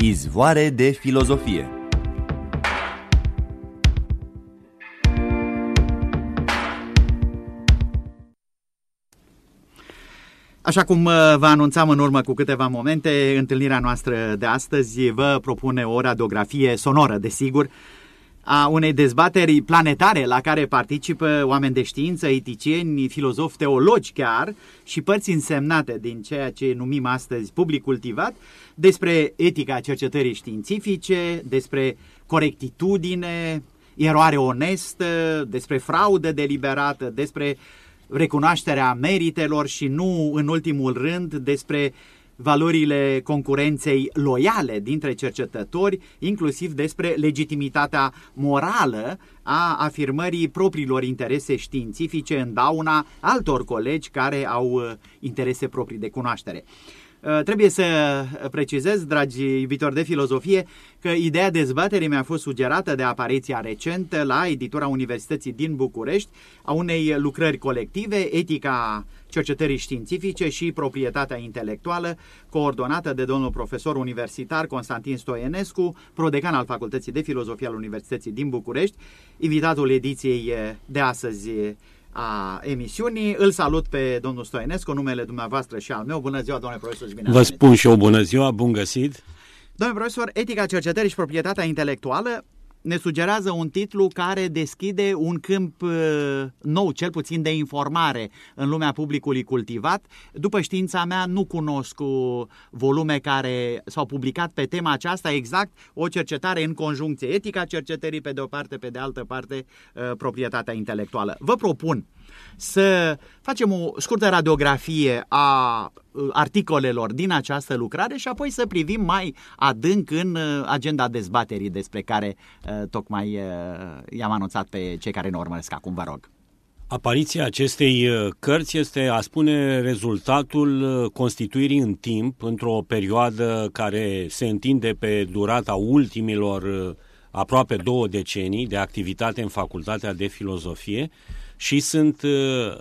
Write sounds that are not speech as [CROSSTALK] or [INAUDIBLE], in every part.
Izvoare de filozofie. Așa cum uh, vă anunțam în urmă cu câteva momente, întâlnirea noastră de astăzi vă propune o radiografie sonoră, desigur, a unei dezbateri planetare la care participă oameni de știință, eticieni, filozofi, teologi chiar și părți însemnate din ceea ce numim astăzi public cultivat despre etica cercetării științifice, despre corectitudine, eroare onestă, despre fraudă deliberată, despre recunoașterea meritelor și nu în ultimul rând despre valorile concurenței loiale dintre cercetători, inclusiv despre legitimitatea morală a afirmării propriilor interese științifice în dauna altor colegi care au uh, interese proprii de cunoaștere. Uh, trebuie să precizez, dragi iubitori de filozofie, că ideea dezbaterii mi-a fost sugerată de apariția recentă la editura Universității din București a unei lucrări colective, Etica cercetării științifice și proprietatea intelectuală, coordonată de domnul profesor universitar Constantin Stoienescu, prodecan al Facultății de Filozofie al Universității din București, invitatul ediției de astăzi a emisiunii. Îl salut pe domnul Stoinescu, numele dumneavoastră și al meu. Bună ziua, domnule profesor, și bine Vă spun și eu bună ziua, bun găsit. Domnule profesor, etica cercetării și proprietatea intelectuală ne sugerează un titlu care deschide un câmp uh, nou, cel puțin de informare în lumea publicului cultivat. După știința mea, nu cunosc uh, volume care s-au publicat pe tema aceasta, exact o cercetare în conjuncție, etica cercetării pe de o parte, pe de altă parte, uh, proprietatea intelectuală. Vă propun să facem o scurtă radiografie a uh, articolelor din această lucrare și apoi să privim mai adânc în uh, agenda dezbaterii despre care uh, tocmai i-am anunțat pe cei care ne urmăresc acum, vă rog. Apariția acestei cărți este, a spune, rezultatul constituirii în timp, într-o perioadă care se întinde pe durata ultimilor aproape două decenii de activitate în Facultatea de Filozofie, și sunt uh,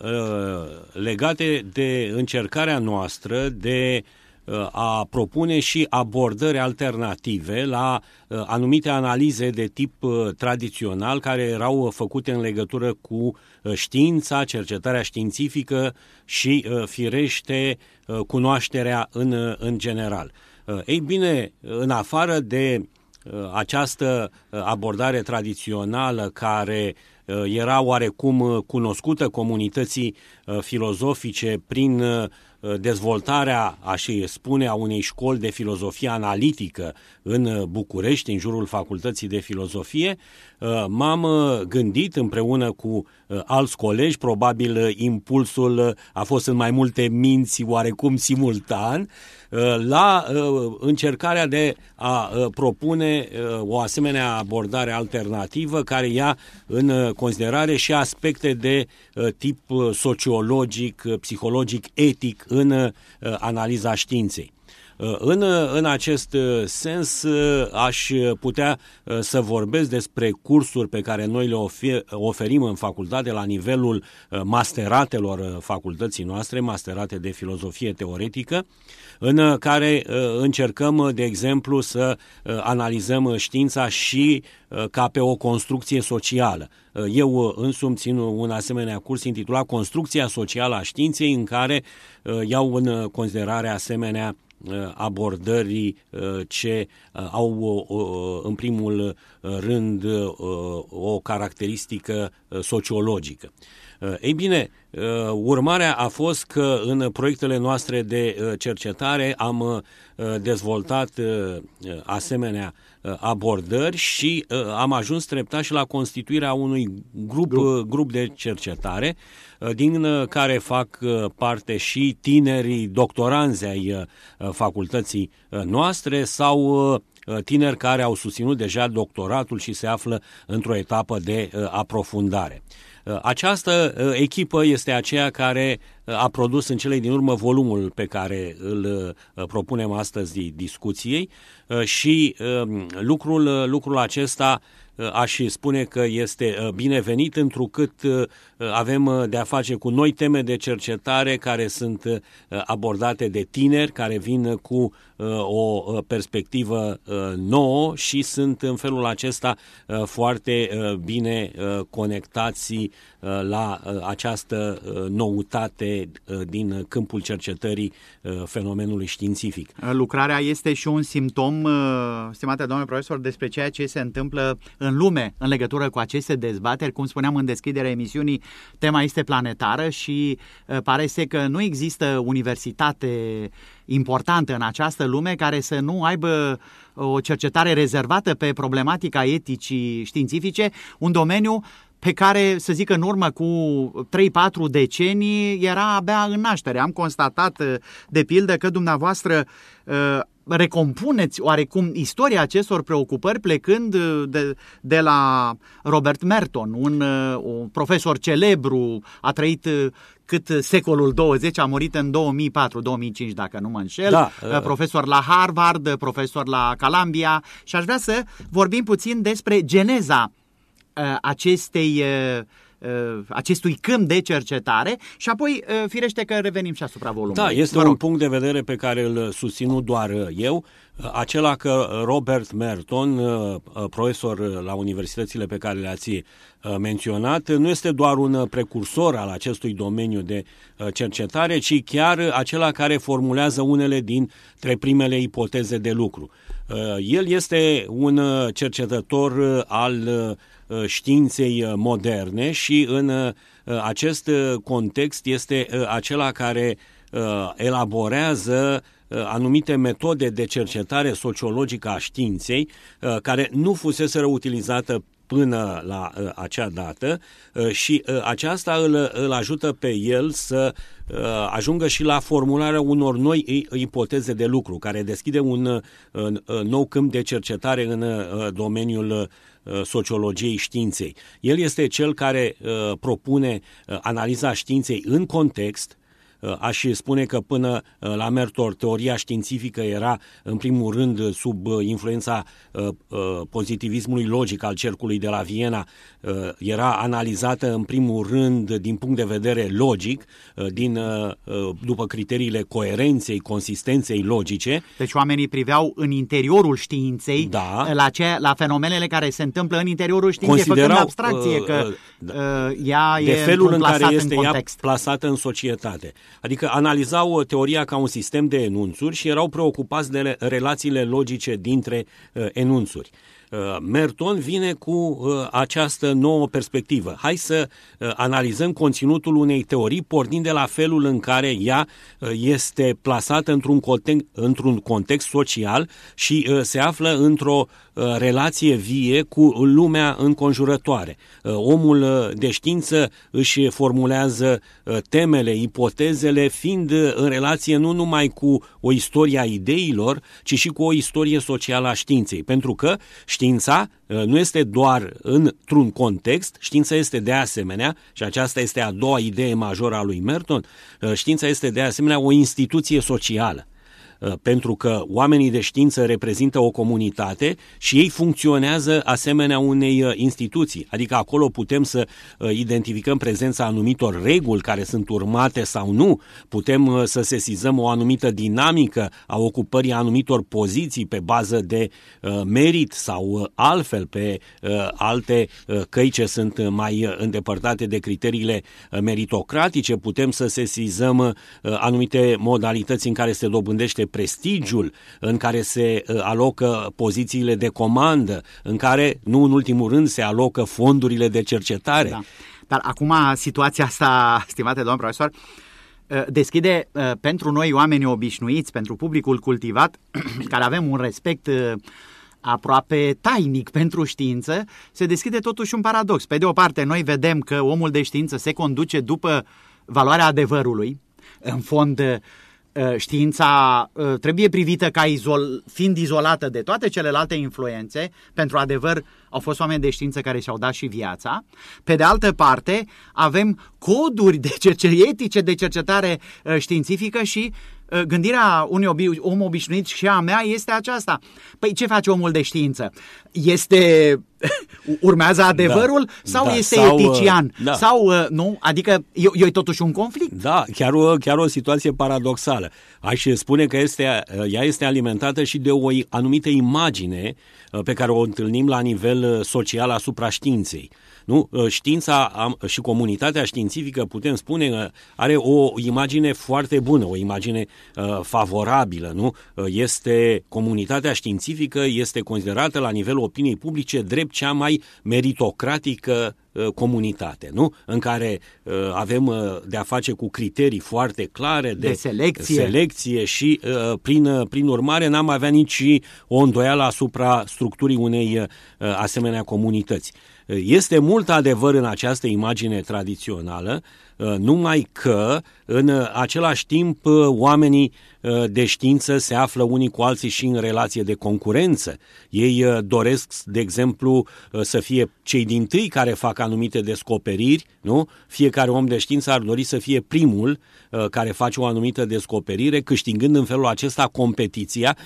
uh, legate de încercarea noastră de uh, a propune și abordări alternative la uh, anumite analize de tip uh, tradițional care erau făcute în legătură cu uh, știința, cercetarea științifică și uh, firește uh, cunoașterea în, uh, în general. Uh, ei bine, în afară de uh, această uh, abordare tradițională care uh, Uh, era oarecum uh, cunoscută comunității uh, filozofice prin dezvoltarea, aș spune, a unei școli de filozofie analitică în București, în jurul Facultății de Filozofie, m-am gândit împreună cu alți colegi, probabil impulsul a fost în mai multe minți oarecum simultan, la încercarea de a propune o asemenea abordare alternativă care ia în considerare și aspecte de tip sociologic, psihologic, etic în analiza științei. În, în acest sens, aș putea să vorbesc despre cursuri pe care noi le oferim în facultate la nivelul masteratelor facultății noastre, masterate de filozofie teoretică, în care încercăm, de exemplu, să analizăm știința și ca pe o construcție socială. Eu însumi țin un asemenea curs intitulat Construcția socială a științei, în care iau în considerare asemenea abordării ce au în primul rând o caracteristică sociologică. Ei bine, urmarea a fost că în proiectele noastre de cercetare am dezvoltat asemenea abordări și am ajuns treptat și la constituirea unui grup, grup. grup de cercetare din care fac parte și tinerii doctoranzi ai facultății noastre sau tineri care au susținut deja doctoratul și se află într-o etapă de aprofundare. Această echipă este aceea care a produs în cele din urmă volumul pe care îl propunem astăzi discuției și lucrul, lucrul acesta aș spune că este binevenit întrucât avem de a face cu noi teme de cercetare care sunt abordate de tineri, care vin cu o perspectivă nouă și sunt în felul acesta foarte bine conectați la această noutate din câmpul cercetării fenomenului științific. Lucrarea este și un simptom, stimate doamne profesor, despre ceea ce se întâmplă în lume în legătură cu aceste dezbateri. Cum spuneam în deschiderea emisiunii, tema este planetară și pare să că nu există universitate importantă în această lume care să nu aibă o cercetare rezervată pe problematica eticii științifice, un domeniu pe care, să zic, în urmă cu 3-4 decenii era abia în naștere. Am constatat, de pildă, că dumneavoastră recompuneți oarecum istoria acestor preocupări plecând de, de la Robert Merton, un, un profesor celebru, a trăit cât secolul 20, a murit în 2004-2005, dacă nu mă înșel, da, uh... profesor la Harvard, profesor la Columbia. Și aș vrea să vorbim puțin despre geneza uh, acestei uh, Uh, acestui câmp de cercetare și apoi uh, firește că revenim și asupra volumului. Da, este un punct de vedere pe care îl susțin nu doar eu, uh, acela că Robert Merton, profesor la universitățile pe care le-ați menționat, nu este doar un precursor al acestui domeniu de cercetare, ci chiar acela care formulează unele dintre primele ipoteze de lucru. El este un cercetător al Uh, științei uh, moderne și în uh, acest context este acela care elaborează anumite metode de cercetare sociologică a științei care nu fusese utilizată până la uh, acea dată uh, și uh, aceasta îl, îl ajută pe el să uh, ajungă și la formularea unor noi ipoteze de lucru, care deschide un uh, nou câmp de cercetare în uh, domeniul Uh, sociologiei științei. El este cel care uh, propune uh, analiza științei în context, Uh, aș spune că până uh, la Mertor teoria științifică era în primul rând sub uh, influența pozitivismului logic al cercului de la Viena, era analizată în primul rând din punct de vedere logic, din, după criteriile coerenței, consistenței logice. Deci oamenii priveau în interiorul științei da. la, ce, la fenomenele care se întâmplă în interiorul științei, Considerau, făcând abstracție că uh, uh, ea de e felul în care este în ea plasată în societate. Adică analizau uh, teoria ca un sistem de enunțuri și erau preocupați de relațiile logice dintre uh, enunțuri. Uh, Merton vine cu uh, această nouă perspectivă. Hai să uh, analizăm conținutul unei teorii pornind de la felul în care ea este plasată într-un context, într-un context social și se află într-o relație vie cu lumea înconjurătoare. Omul de știință își formulează temele, ipotezele, fiind în relație nu numai cu o istorie a ideilor, ci și cu o istorie socială a științei. Pentru că știința uh, nu este doar într-un context, știința este de asemenea, și aceasta este a doua idee majoră a lui Merton, uh, știința este de asemenea o instituție socială. Uh, pentru că oamenii de știință reprezintă o comunitate și ei funcționează asemenea unei uh, instituții. Adică acolo putem să uh, identificăm prezența anumitor reguli care sunt urmate sau nu, putem să sesizăm o anumită dinamică a ocupării anumitor poziții pe bază de merit sau altfel pe alte căi ce sunt mai îndepărtate de criteriile meritocratice, putem să sesizăm anumite modalități în care se dobândește prestigiul, în care se uh, alocă pozițiile de comandă, în care, nu în ultimul rând, se alocă fondurile de cercetare. Da. Dar acum situația asta, [LAUGHS] stimate domn profesor, uh, deschide uh, pentru noi oameni obișnuiți, pentru publicul cultivat, [CLEARS THROAT] care avem un respect aproape tainic pentru știință, se deschide totuși un paradox. Pe de o parte, noi vedem că omul de știință se conduce după valoarea adevărului, în fond știința trebuie privită ca izol, fiind izolată de toate celelalte influențe. Pentru adevăr, au fost oameni de știință care și-au dat și viața. Pe de altă parte, avem coduri de cercetare, etice de cercetare științifică și Uh, gândirea unui obi- om obișnuit și a mea este aceasta. Păi ce face omul de știință? Este [LAUGHS] urmează adevărul da, sau da, este sau, etician? Uh, da. Sau uh, nu? Adică e, e totuși un conflict. Da, chiar o, chiar o situație paradoxală. Aș spune că este, ea este alimentată și de o anumită imagine pe care o întâlnim la nivel social asupra științei. Nu? Ă, știința și comunitatea științifică, putem spune, are o imagine foarte bună, o imagine uh, favorabilă. Nu? Ă, este comunitatea științifică este considerată la nivelul opiniei publice drept cea mai meritocratică comunitate, nu? În care uh, avem uh, de a face cu criterii foarte clare de, de selecție. selecție și uh, prin, prin urmare n-am avea nici o îndoială asupra structurii unei asemenea comunități. Este mult adevăr în această imagine tradițională, numai că în același timp oamenii de știință se află unii cu alții și în relație de concurență. Ei doresc, de exemplu, să fie cei din tâi care fac anumite descoperiri, nu? Fiecare om de știință ar dori să fie primul care face o anumită descoperire, câștigând în felul acesta competiția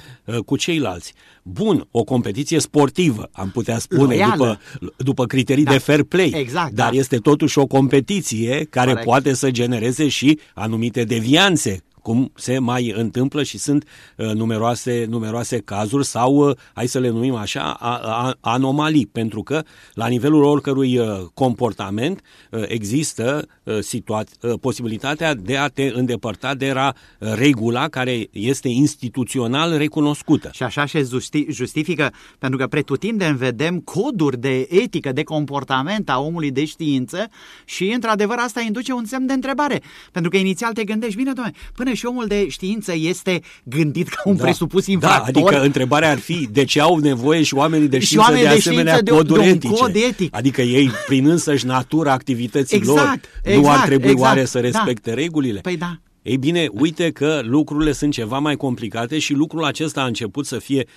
cu ceilalți. Bun, o competiție sportivă, am putea spune, după, după criterii da. de fair play. Exact, dar da. este totuși o competiție care Corect. poate să genereze și anumite devianțe cum se mai întâmplă și sunt uh, numeroase, numeroase cazuri sau, uh, hai să le numim așa, a, a, anomalii, pentru că la nivelul oricărui uh, comportament uh, există uh, situa- uh, posibilitatea de a te îndepărta de la uh, regula care este instituțional recunoscută. Și așa se justi- justifică, pentru că pretutindem vedem coduri de etică, de comportament a omului de știință și, într-adevăr, asta induce un semn de întrebare. Pentru că inițial te gândești, bine, doamne, până spune și omul de știință este gândit ca un da, presupus da, infractor. Da, adică întrebarea ar fi de ce au nevoie și oamenii de știință oamenii de, de asemenea de, coduri de un etice. Cod etic. Adică ei, prin însăși natura activității exact, lor, exact, nu ar trebui exact, oare să da. respecte da. regulile? Păi da. Ei bine, uite că lucrurile sunt ceva mai complicate și lucrul acesta a început să fie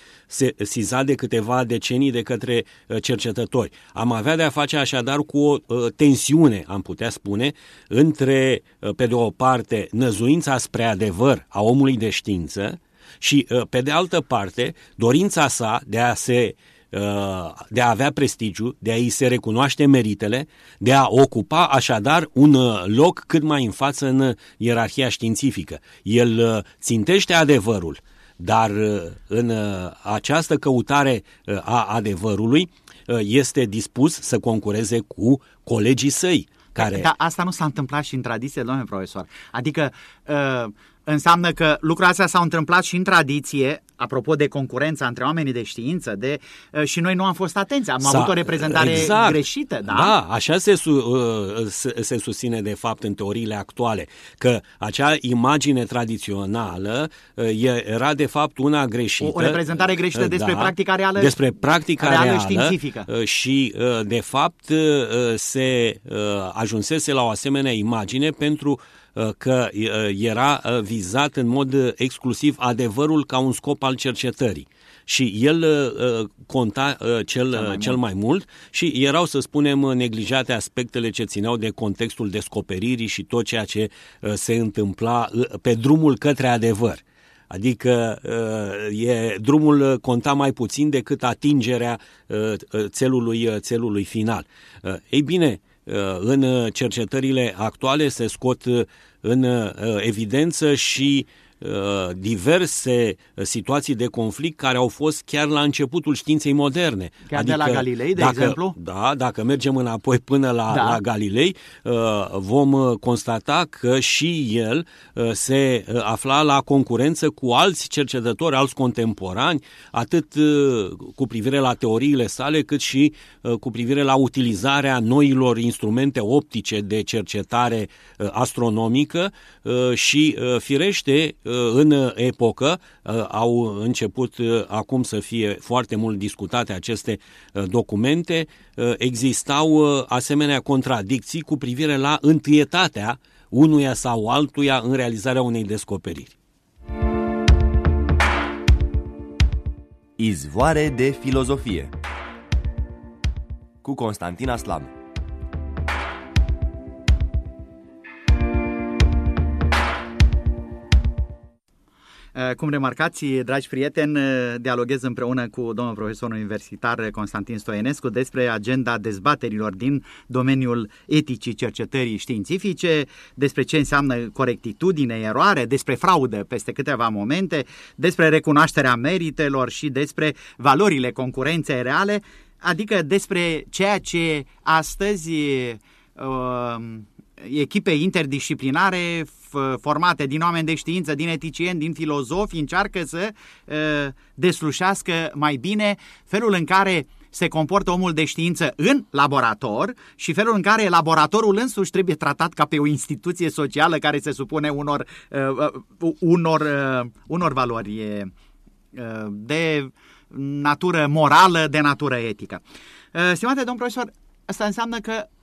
sizat de câteva decenii de către uh, cercetători. Am avea de-a face așadar cu o uh, tensiune, am putea spune, între, uh, pe de o parte, năzuința spre adevăr a omului de știință și, pe de altă parte, dorința sa de a se Uh, de a avea prestigiu, de a-i se recunoaște meritele, de a ocupa așadar un uh, loc cât mai în față în ierarhia științifică. El uh, țintește adevărul, dar în această căutare a adevărului este dispus să concureze cu colegii săi. Care... Da, asta nu s-a întâmplat și în tradiție, domnule profesor. Adică uh, înseamnă că lucrurile astea s-au întâmplat și în tradiție, apropo de concurența între oamenii de știință, de, uh, și noi nu am fost atenți, am avut o reprezentare exact. greșită. Da, da așa se, su, uh, se, se susține de fapt în teoriile actuale, că acea imagine tradițională uh, era de fapt una greșită. O, o reprezentare greșită despre da, practica reală, despre practica reală, reală științifică. Și de fapt se ajunsese la o asemenea imagine pentru Uh, că uh, era uh, vizat în mod exclusiv adevărul ca un scop al cercetării și el uh, conta uh, cel, cel, mai, cel mult. mai mult și erau, să spunem, neglijate aspectele ce țineau de contextul descoperirii și tot ceea ce uh, se întâmpla uh, pe drumul către adevăr. Adică e, drumul conta mai puțin decât atingerea țelului, țelului final. Ei bine, Uh, în cercetările actuale se scot uh, în uh, evidență și Uh, diverse uh, situații de conflict care au fost chiar la începutul științei moderne. Chiar adică, de la adică Galilei, de dacă, exemplu? Da, dacă mergem înapoi până la, da. la Galilei, uh, vom constata că și el se afla la concurență cu alți cercetători, alți contemporani, atât cu privire la teoriile sale, cât și cu privire la utilizarea noilor instrumente optice de cercetare astronomică și, firește, Uh, în uh, epocă uh, au început acum să fie foarte mult discutate aceste documente, existau asemenea contradicții cu privire la întâietatea unuia sau altuia în realizarea unei descoperiri. Izvoare de filozofie. Cu Constantina Slam cum remarcați, dragi prieteni, uh, dialoghez împreună cu domnul profesor universitar Constantin Stoienescu despre agenda dezbaterilor din domeniul eticii cercetării științifice, despre ce înseamnă corectitudine, eroare, despre fraudă peste câteva momente, despre recunoașterea meritelor și despre valorile concurenței reale, adică despre ceea ce astăzi uh, echipe interdisciplinare formate din oameni de știință, din eticieni, din filozofi, încearcă să uh, deslușească mai bine felul în care se comportă omul de știință în laborator și felul în care laboratorul însuși trebuie tratat ca pe o instituție socială care se supune unor, uh, uh, unor, uh, unor valori uh, de natură morală, de natură etică. Uh, stimate domn profesor, asta înseamnă că uh,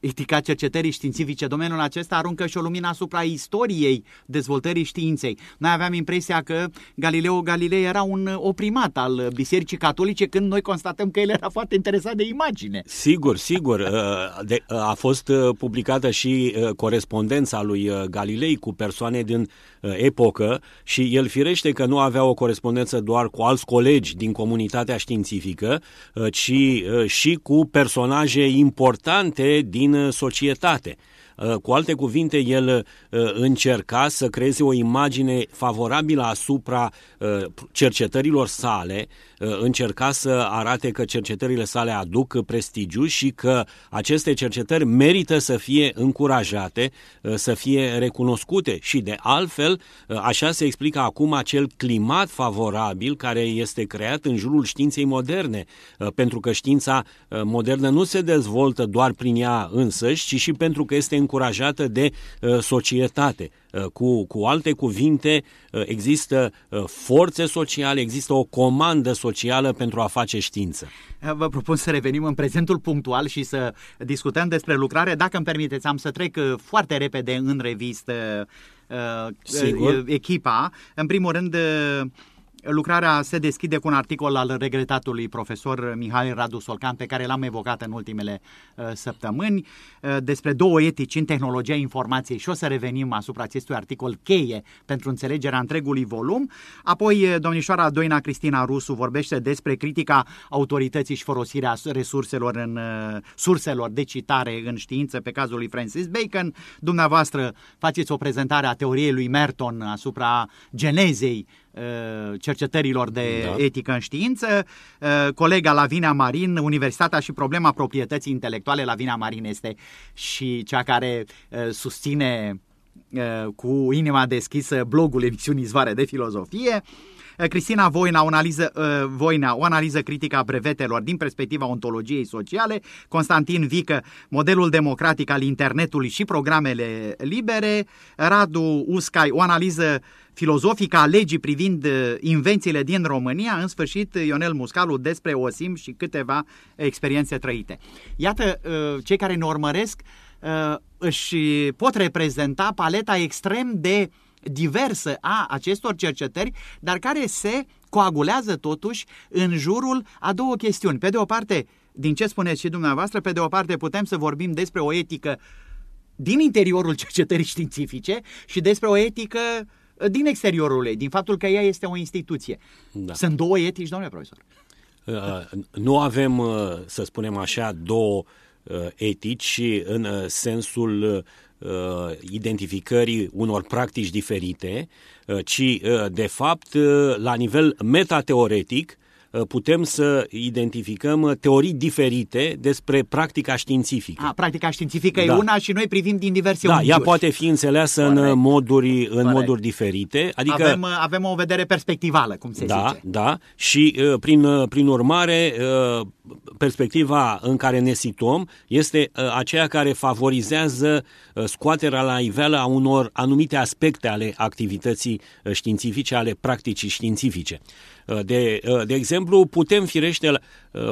etica cercetării științifice, domeniul acesta aruncă și o lumină asupra istoriei dezvoltării științei. Noi aveam impresia că Galileo Galilei era un oprimat al Bisericii Catolice când noi constatăm că el era foarte interesat de imagine. Sigur, sigur. Uh, de, uh, a fost uh, publicată și corespondența lui Galilei cu persoane din epocă și el firește că nu avea o corespondență doar cu alți colegi din comunitatea științifică, ci și cu personaje importante din uh, societate. Uh, cu alte cuvinte, el uh, încerca să creeze o imagine favorabilă asupra cercetărilor sale, încerca să arate că cercetările sale aduc prestigiu și că aceste cercetări merită să fie încurajate, să fie recunoscute și de altfel, așa se explică acum acel climat favorabil care este creat în jurul științei moderne, pentru că știința modernă nu se dezvoltă doar prin ea însăși, ci și pentru că este încurajată de societate. Cu, cu alte cuvinte, există forțe sociale, există o comandă socială pentru a face știință. Vă propun să revenim în prezentul punctual și să discutăm despre lucrare. Dacă îmi permiteți, am să trec foarte repede în revistă Sigur. echipa. În primul rând, Lucrarea se deschide cu un articol al regretatului profesor Mihai Radu Solcan, pe care l-am evocat în ultimele uh, săptămâni, uh, despre două etici în tehnologia informației și o să revenim asupra acestui articol cheie pentru înțelegerea întregului volum. Apoi, uh, domnișoara Doina Cristina Rusu vorbește despre critica autorității și folosirea resurselor în uh, surselor de citare în știință pe cazul lui Francis Bacon. Dumneavoastră faceți o prezentare a teoriei lui Merton asupra genezei Uh, cercetărilor de da. etică în știință. Uh, colega Lavinia Marin, Universitatea și problema proprietății intelectuale, Lavinia Marin este și cea care uh, susține cu inima deschisă blogul emisiunii Zvoare de Filozofie. Cristina Voina o analiză, Voina, o analiză critică a brevetelor din perspectiva ontologiei sociale, Constantin Vică, modelul democratic al internetului și programele libere, Radu Uscai, o analiză filozofică a legii privind uh, invențiile din România, în sfârșit Ionel Muscalu despre OSIM și câteva experiențe trăite. Iată, uh, cei care ne urmăresc uh, își pot reprezenta paleta extrem de diversă a acestor cercetări, dar care se coagulează totuși în jurul a două chestiuni. Pe de o parte, din ce spuneți și dumneavoastră, pe de o parte putem să vorbim despre o etică din interiorul [LAUGHS] cercetării științifice și despre o etică uh, din exteriorul ei, din faptul că ea este o instituție. Da. Sunt două etici, domnule profesor. Uh, nu avem, uh, să spunem așa, două uh, etici în sensul identificării unor practici diferite, ci, de fapt, la nivel metateoretic, Uh, putem să identificăm uh, teorii diferite despre practica științifică. A, practica științifică da. e una și noi privim din diverse Da, unghiuri. ea poate fi înțeleasă Corect. în moduri, în moduri diferite. Adică avem, uh, avem o vedere perspectivală, cum se da, zice. Da, și prin, prin urmare perspectiva în care ne situăm este aceea care favorizează scoaterea la iveală a unor anumite aspecte ale activității științifice, ale practicii științifice. De, de exemplu, putem firește,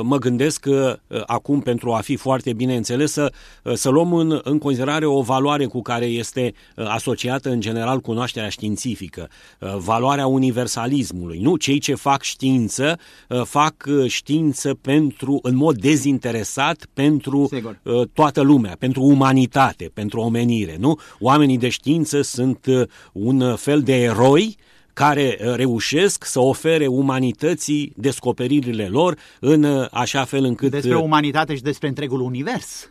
mă gândesc că acum pentru a fi foarte bine înțeles să, să luăm în, în considerare o valoare cu care este asociată în general cunoașterea științifică, valoarea universalismului. Nu, cei ce fac știință fac știință pentru în mod dezinteresat pentru Sigur. toată lumea, pentru umanitate, pentru omenire, nu? Oamenii de știință sunt un fel de eroi care uh, reușesc să ofere umanității descoperirile lor în uh, așa fel încât... Despre uh, umanitate și despre întregul univers.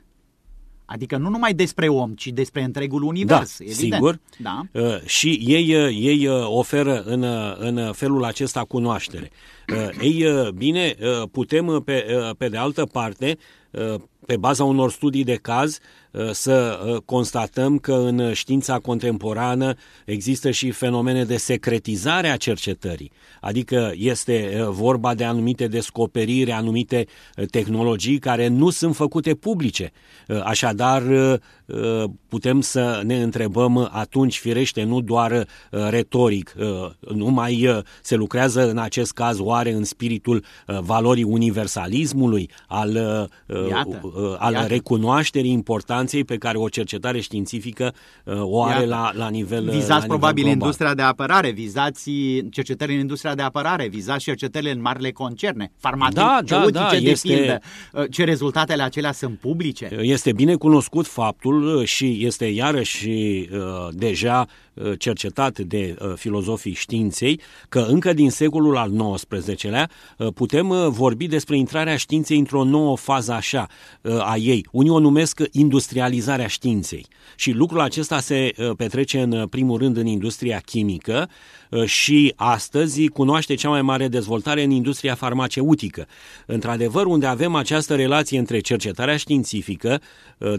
Adică nu numai despre om, ci despre întregul univers. Da, evident. sigur. Da. Uh, și ei, ei oferă în, în felul acesta cunoaștere. Uh, ei, bine, putem pe, pe de altă parte, pe baza unor studii de caz, Uh, să uh, constatăm că în știința contemporană există și fenomene de secretizare a cercetării, adică este uh, vorba de anumite descoperiri, anumite tehnologii care nu sunt făcute publice. Așadar, putem să ne întrebăm atunci, firește, nu doar retoric, nu mai se lucrează în acest caz oare în spiritul valorii universalismului, al, iată, al iată. recunoașterii importanței importanței pe care o cercetare științifică uh, o are la, la nivel Vizați la nivel probabil global. industria de apărare, vizați cercetările în industria de apărare, vizați cercetările în marile concerne, farmaceutice, da, da, da, de este, pildă. Uh, ce rezultatele acelea sunt publice? Este bine cunoscut faptul uh, și este iarăși uh, deja cercetat de filozofii științei că încă din secolul al XIX-lea putem vorbi despre intrarea științei într-o nouă fază așa a ei. Unii o numesc industria industrializarea științei. Și lucrul acesta se uh, petrece în uh, primul rând în industria chimică uh, și astăzi cunoaște cea mai mare dezvoltare în industria farmaceutică. Într-adevăr, unde avem această relație între cercetarea științifică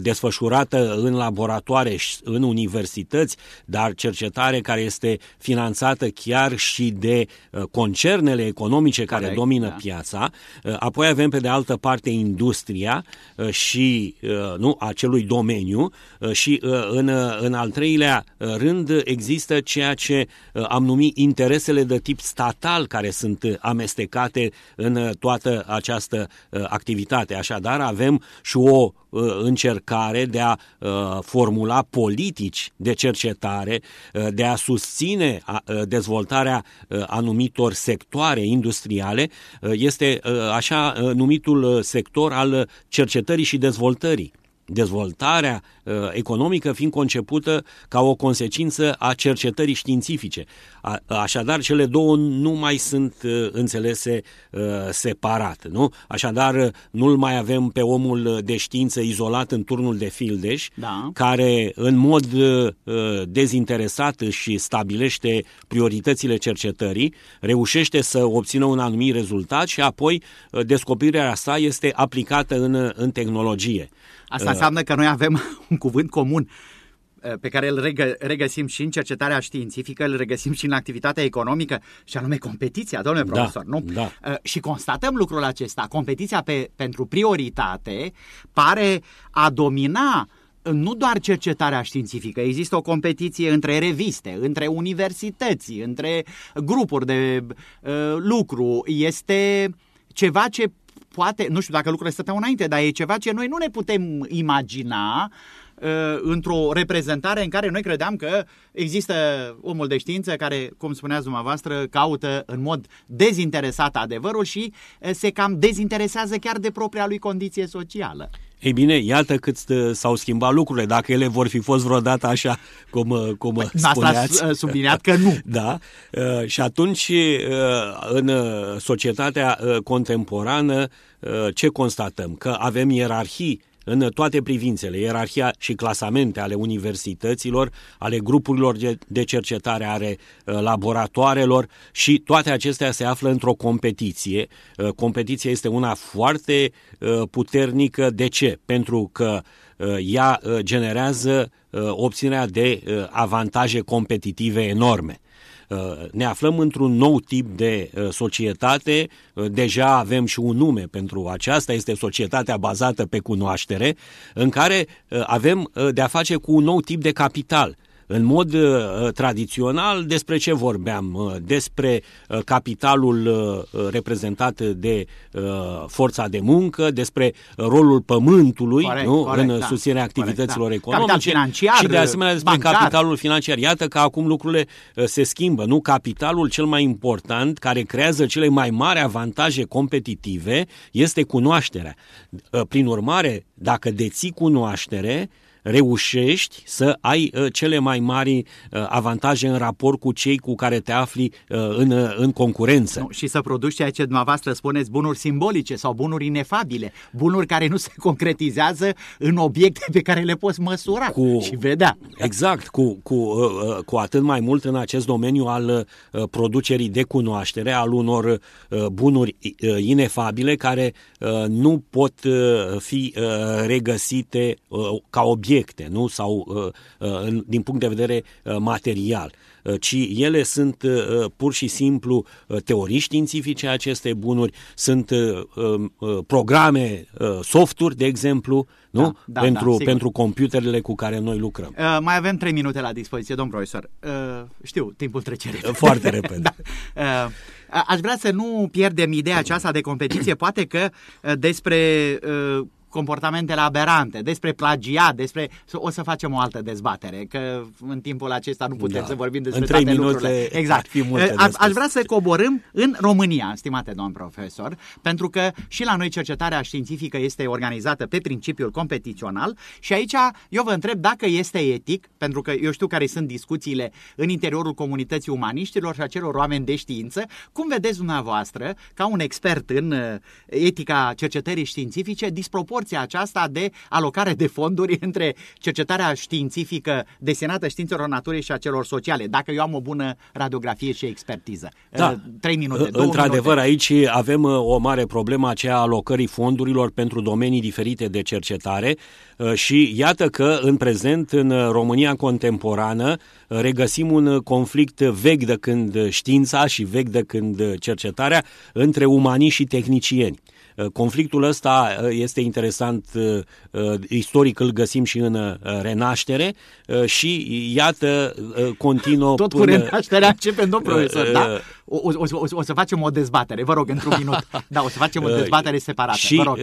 desfășurată în laboratoare, în universități, dar cercetare care este finanțată chiar și de concernele economice care Corect, domină da. piața. Apoi avem pe de altă parte industria și nu acelui domeniu uh, și uh, în, uh, în al treilea rând există ceea ce am numit interesele de tip statal care sunt amestecate în toată această activitate. Așadar avem și o încercare de a formula politici de cercetare, de a susține dezvoltarea anumitor sectoare industriale, este așa numitul sector al cercetării și dezvoltării dezvoltarea uh, economică fiind concepută ca o consecință a cercetării științifice. A, așadar, cele două nu mai sunt uh, înțelese uh, separat. Nu? Așadar, uh, nu-l mai avem pe omul de știință izolat în turnul de fildeș, da. care în mod uh, dezinteresat și stabilește prioritățile cercetării, reușește să obțină un anumit rezultat și apoi uh, descoperirea sa este aplicată în, în tehnologie. Asta înseamnă că noi avem un cuvânt comun uh, pe care îl regă, regăsim și în cercetarea științifică, îl regăsim și în activitatea economică, și anume competiția, domnule da, profesor. nu? Da. Uh, și constatăm lucrul acesta. Competiția pe, pentru prioritate pare a domina nu doar cercetarea științifică, există o competiție între reviste, între universități, între grupuri de uh, lucru. Este ceva ce poate, nu știu dacă lucrurile stăteau înainte, dar e ceva ce noi nu ne putem imagina uh, într-o reprezentare în care noi credeam că există omul de știință care, cum spuneați dumneavoastră, caută în mod dezinteresat adevărul și uh, se cam dezinteresează chiar de propria lui condiție socială. Ei bine, iată cât s-au schimbat lucrurile, dacă ele vor fi fost vreodată așa cum, uh, cum păi, spuneați. Asta subliniat că nu. [LAUGHS] Da, și atunci în societatea contemporană ce constatăm? Că avem ierarhii în toate privințele, ierarhia și clasamente ale universităților, ale grupurilor de cercetare, ale uh, laboratoarelor și toate acestea se află într-o competiție. Uh, competiția este una foarte uh, puternică. De ce? Pentru că ea generează obținerea de avantaje competitive enorme. Uh, ne aflăm într-un nou tip de uh, societate, uh, deja avem și un nume pentru aceasta, este societatea bazată pe cunoaștere, în care avem de-a face cu un nou tip de capital, În mod uh, tradițional, despre ce vorbeam? Uh, despre uh, capitalul uh, reprezentat de uh, forța de muncă, despre rolul pământului Corect, nu? corect, în da. susținerea activităților Corect, da. economice Capital financiar, și de asemenea despre bancar. capitalul financiar. Iată că acum lucrurile uh, se schimbă. Nu capitalul cel mai important care creează cele mai mari avantaje competitive este cunoașterea. Uh, Prin urmare, dacă deții cunoaștere, reușești să ai uh, cele mai mari uh, avantaje în raport cu cei cu care te afli uh, în, uh, în concurență. Nu, și să produci ceea ce dumneavoastră spuneți bunuri simbolice sau bunuri inefabile, bunuri care nu se concretizează în obiecte pe care le poți măsura Cu- și vedea. Exact, cu, cu, uh, uh, cu atât mai mult în acest domeniu al uh, producerii de cunoaștere, al unor uh, bunuri uh, inefabile care uh, nu pot uh, fi uh, regăsite uh, ca obiecte, nu? Sau uh, uh, în- din punct de vedere uh, material uh, ci ele sunt uh, pur și simplu uh, teorii științifice aceste bunuri, sunt uh, uh, programe, uh, softuri, de exemplu, nu? Da, da, pentru, da, sigur. pentru computerele cu care noi lucrăm. Uh, mai avem trei minute la dispoziție, domn profesor. Uh, știu, timpul trece repede. Foarte repede. [LAUGHS] da. uh, aș vrea să nu pierdem ideea aceasta de competiție, poate că uh, despre uh, comportamentele aberante, despre plagiat, despre... O să facem o altă dezbatere, că în timpul acesta nu putem Da. să vorbim despre În trei toate minute lucrurile. ar Exact. fi multe de Uh, aș, spus. aș vrea să coborâm în România, stimate domn profesor, pentru că și la noi cercetarea științifică este organizată pe principiul competițional și aici eu vă întreb dacă este etic, pentru că eu știu care sunt discuțiile în interiorul comunității umaniștilor și a celor oameni de știință, cum vedeți dumneavoastră, ca un expert în uh, etica cercetării științifice, disproporția aceasta de alocare de fonduri [LAUGHS] între cercetarea științifică destinată științelor naturii și a celor sociale, dacă eu am o bună radiografie și expertiză. Da. Uh, Trei minute, două Într-adevăr, minute. aici avem uh, o mare problemă aceea a alocării fondurilor pentru domenii diferite de cercetare uh, și iată că în prezent, în uh, România contemporană, uh, regăsim un uh, conflict vechi de când știința și vechi de când uh, cercetarea între umani și tehnicieni. Uh, Conflictul ăsta uh, este interesant, uh, uh, istoric îl găsim și în uh, Renaștere uh, și iată uh, continuă Tot cu până... renașterea începem, domn profesor, Uh, da? uh, O, o, o, o, o să facem o dezbatere, vă rog, într-un [LAUGHS] minut. Da, o să facem o dezbatere separată, Și vă rog. uh,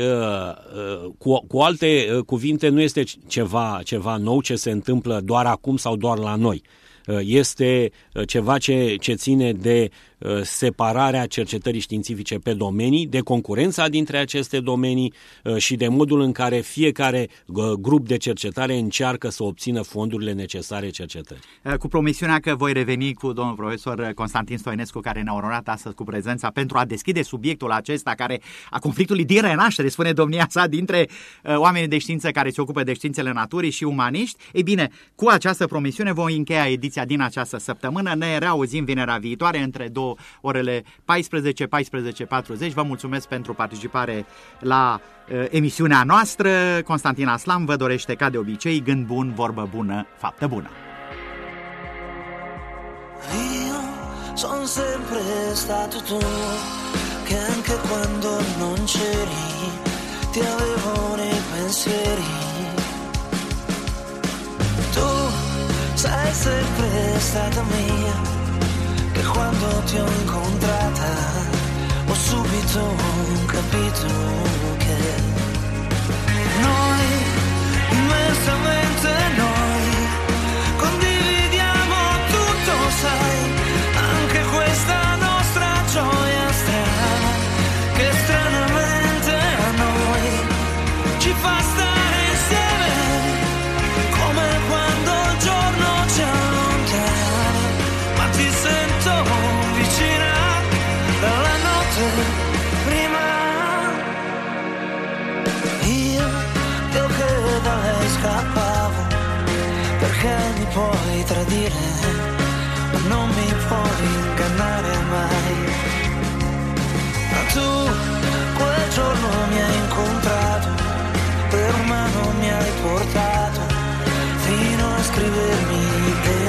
uh, cu, cu alte uh, cuvinte, nu este ceva, ceva nou ce se întâmplă doar acum sau doar la noi. Uh, Este uh, ceva ce, ce ține de uh, separarea cercetării științifice pe domenii, de concurența dintre aceste domenii uh, și de modul în care fiecare uh, grup de cercetare încearcă să obțină fondurile necesare cercetării. Uh, Cu promisiunea că voi reveni cu domnul profesor Constantin Stoinescu, care ne-a onorat astăzi cu prezența, pentru a deschide subiectul acesta care a conflictului din renaștere, spune domnia sa, dintre uh, oamenii de știință care se ocupă de științele naturii și umaniști. Ei bine, cu această promisiune vom încheia ediția din această săptămână. Ne reauzim vinerea viitoare între două orele 14-14.40. Vă mulțumesc pentru participare la uh, emisiunea noastră. Constantin Aslam vă dorește ca de obicei gând bun, vorbă bună, faptă bună. Io sono sempre stato tu, che anche quando non c'eri, ti avevo nei pensieri. Tu sei sempre stata mia, che quando ti ho incontrata ho subito capito che noi, immensamente noi, tradire, ma non mi puoi ingannare mai. Ma tu quel giorno mi hai incontrato, per mano mi hai portato, fino a scrivermi dentro